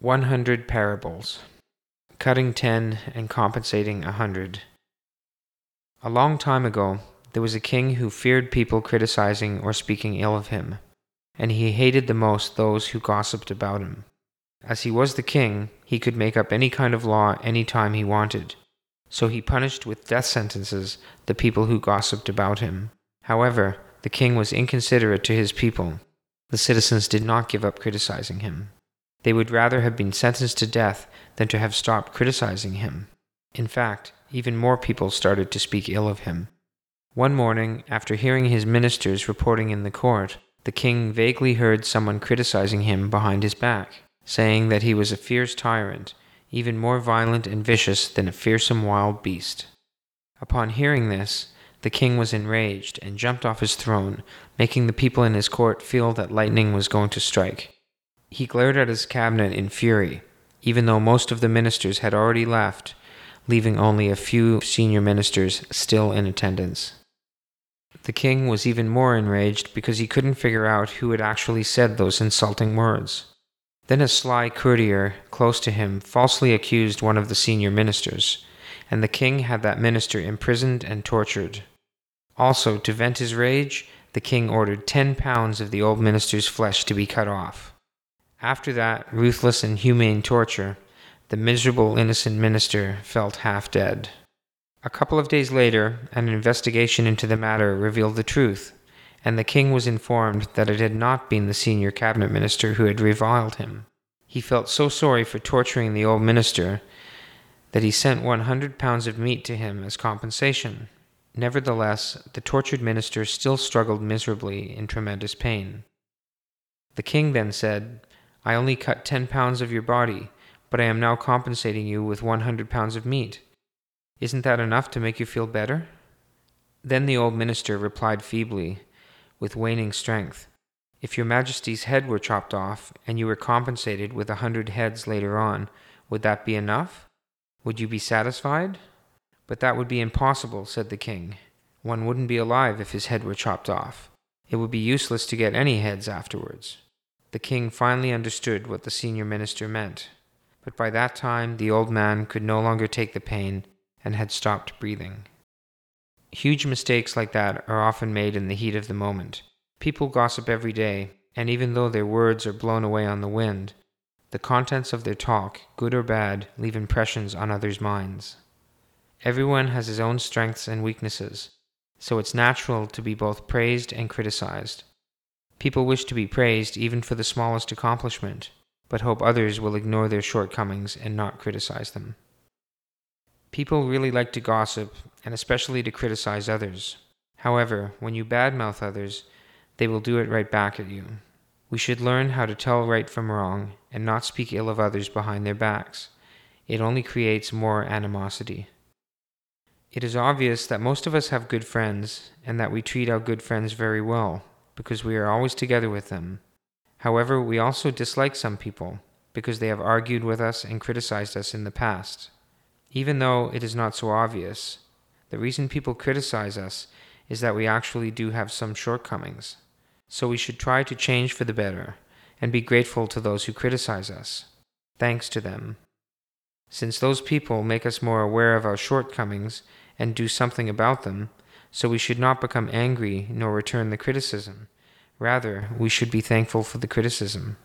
100 Parables Cutting 10 and Compensating a 100. A long time ago, there was a king who feared people criticizing or speaking ill of him, and he hated the most those who gossiped about him. As he was the king, he could make up any kind of law any time he wanted, so he punished with death sentences the people who gossiped about him. However, the king was inconsiderate to his people. The citizens did not give up criticizing him. They would rather have been sentenced to death than to have stopped criticizing him. In fact, even more people started to speak ill of him. One morning, after hearing his ministers reporting in the court, the king vaguely heard someone criticizing him behind his back, saying that he was a fierce tyrant, even more violent and vicious than a fearsome wild beast. Upon hearing this, the king was enraged and jumped off his throne, making the people in his court feel that lightning was going to strike. He glared at his cabinet in fury, even though most of the ministers had already left, leaving only a few senior ministers still in attendance. The king was even more enraged because he couldn't figure out who had actually said those insulting words. Then a sly courtier close to him falsely accused one of the senior ministers, and the king had that minister imprisoned and tortured. Also, to vent his rage, the king ordered ten pounds of the old minister's flesh to be cut off. After that ruthless and humane torture, the miserable innocent minister felt half dead. A couple of days later, an investigation into the matter revealed the truth, and the king was informed that it had not been the senior cabinet minister who had reviled him. He felt so sorry for torturing the old minister that he sent 100 pounds of meat to him as compensation. Nevertheless, the tortured minister still struggled miserably in tremendous pain. The king then said, I only cut 10 pounds of your body, but I am now compensating you with 100 pounds of meat. Isn't that enough to make you feel better? Then the old minister replied feebly, with waning strength, If your majesty's head were chopped off, and you were compensated with a hundred heads later on, would that be enough? Would you be satisfied? But that would be impossible, said the king. One wouldn't be alive if his head were chopped off. It would be useless to get any heads afterwards. The king finally understood what the senior minister meant, but by that time the old man could no longer take the pain and had stopped breathing. Huge mistakes like that are often made in the heat of the moment. People gossip every day, and even though their words are blown away on the wind, the contents of their talk, good or bad, leave impressions on others' minds. Everyone has his own strengths and weaknesses, so it's natural to be both praised and criticized. People wish to be praised even for the smallest accomplishment, but hope others will ignore their shortcomings and not criticize them. People really like to gossip, and especially to criticize others. However, when you badmouth others, they will do it right back at you. We should learn how to tell right from wrong and not speak ill of others behind their backs. It only creates more animosity. It is obvious that most of us have good friends and that we treat our good friends very well because we are always together with them. However, we also dislike some people because they have argued with us and criticized us in the past. Even though it is not so obvious, the reason people criticize us is that we actually do have some shortcomings. So we should try to change for the better and be grateful to those who criticize us. Thanks to them. Since those people make us more aware of our shortcomings and do something about them, so we should not become angry nor return the criticism. Rather, we should be thankful for the criticism.